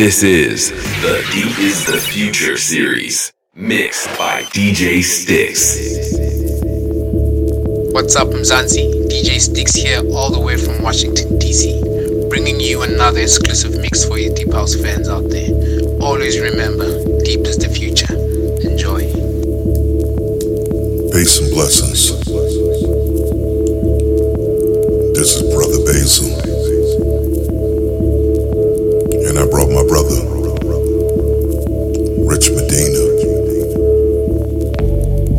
This is the Deep is the Future series, mixed by DJ Sticks. What's up, Mzansi? DJ Sticks here, all the way from Washington, D.C., bringing you another exclusive mix for your Deep House fans out there. Always remember, deep is the future. Enjoy. Peace and blessings. This is Brother Basil. Brother, Rich Medina.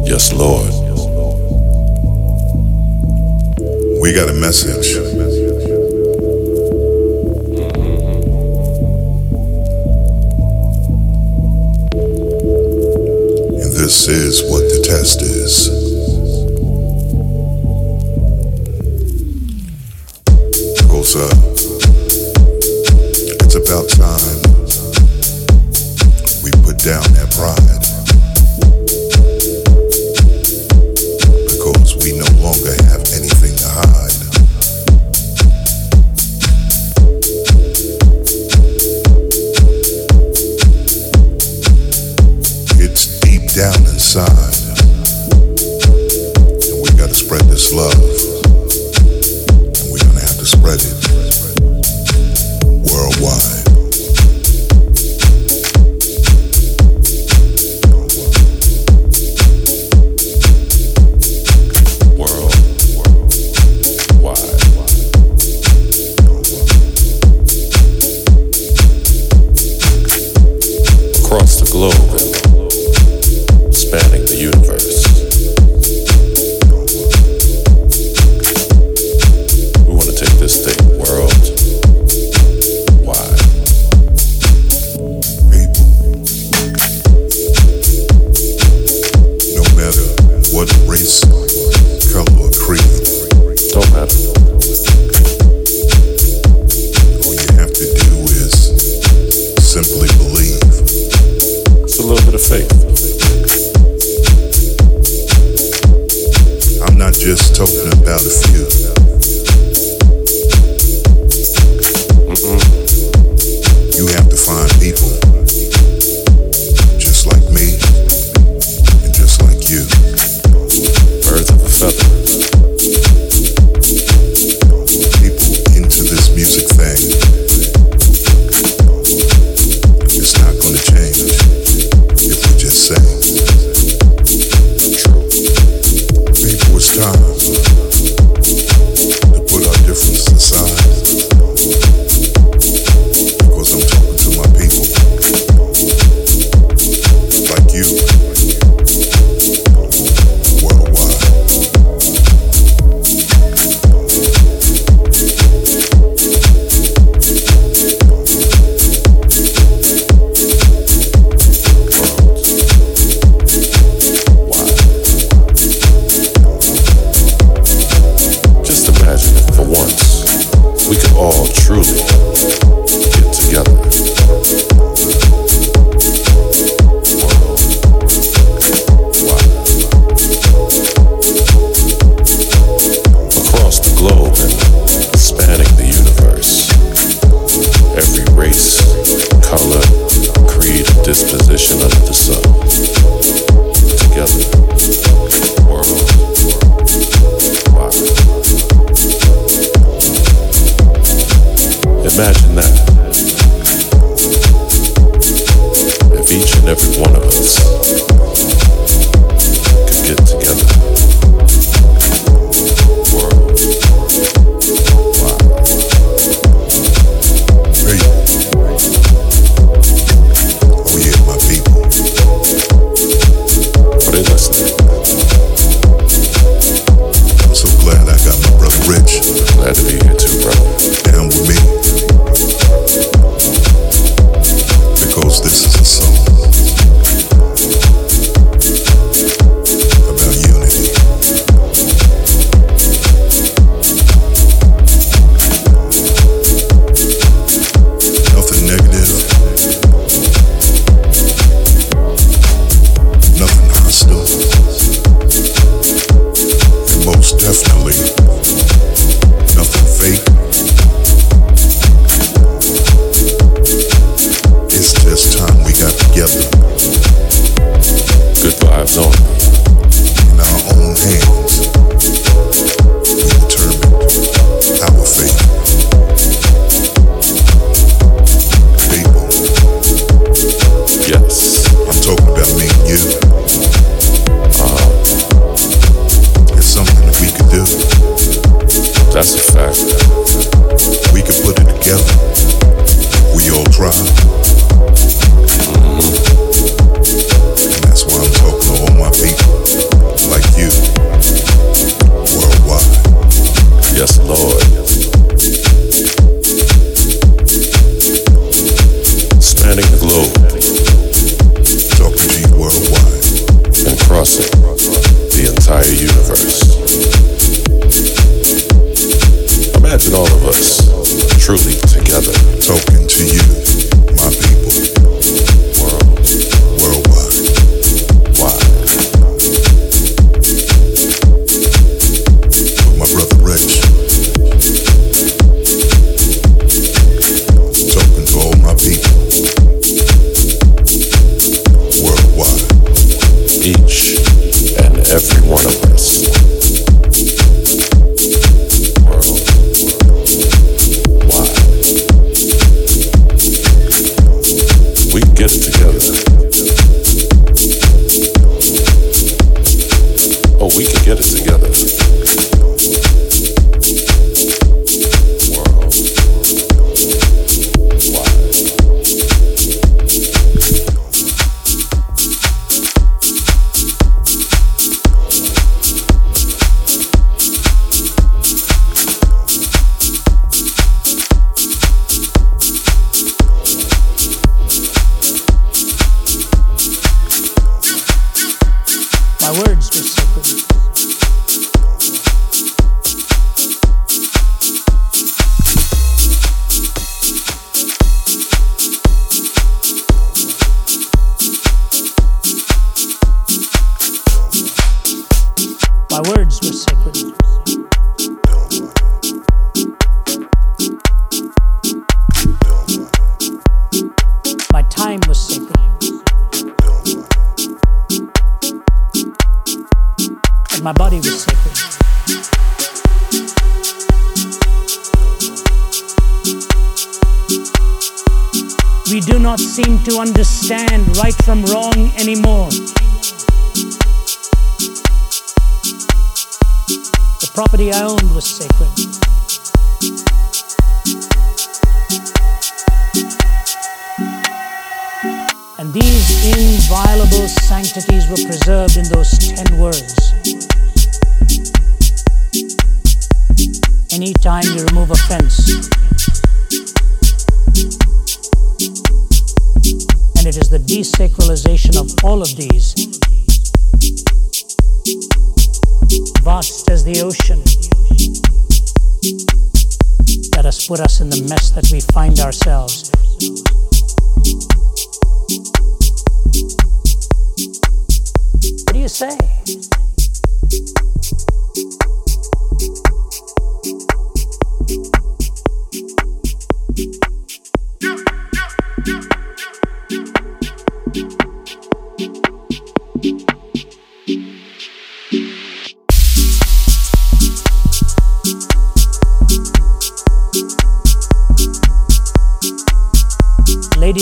Yes, Lord. We got a message. And this is what the test is. every one of us. Understand right from wrong anymore. The property I owned was sacred. And these inviolable sanctities were preserved in those ten words. Anytime you remove a and it is the desacralization of all of these, vast as the ocean, that has put us in the mess that we find ourselves. What do you say?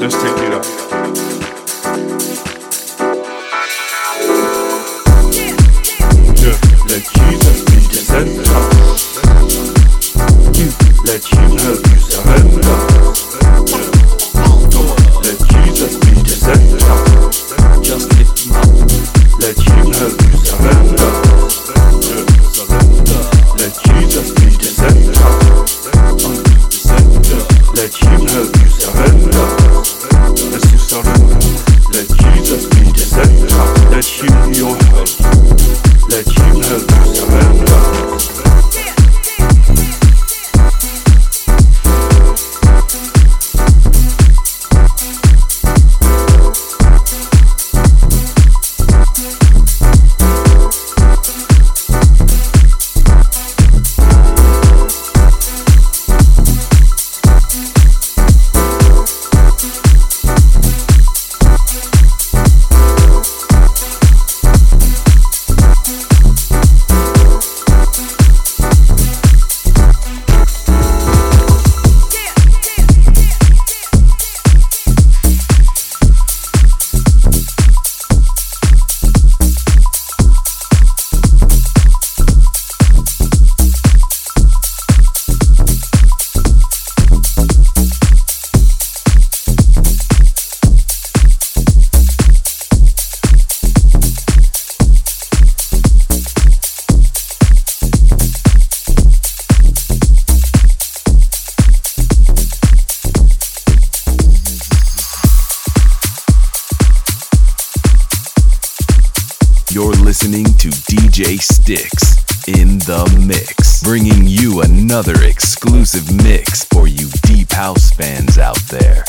Let's take it up. J Sticks in the mix, bringing you another exclusive mix for you deep house fans out there.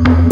Mm-hmm.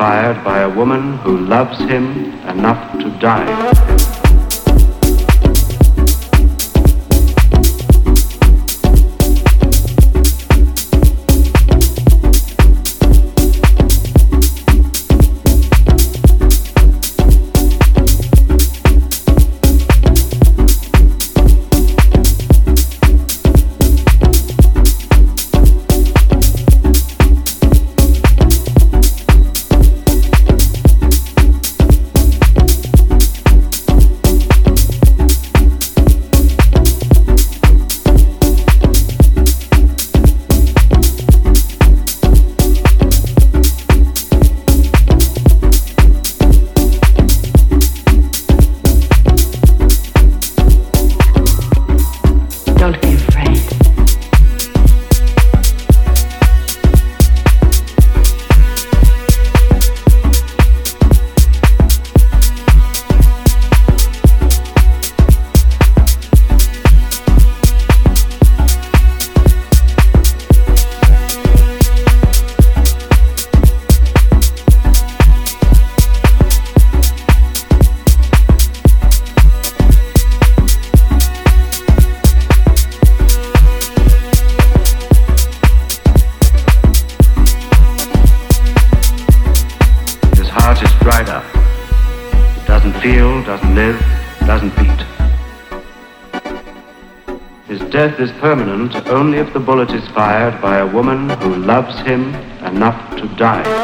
Fired by a woman who loves him enough to die. Fired by a woman who loves him enough to die.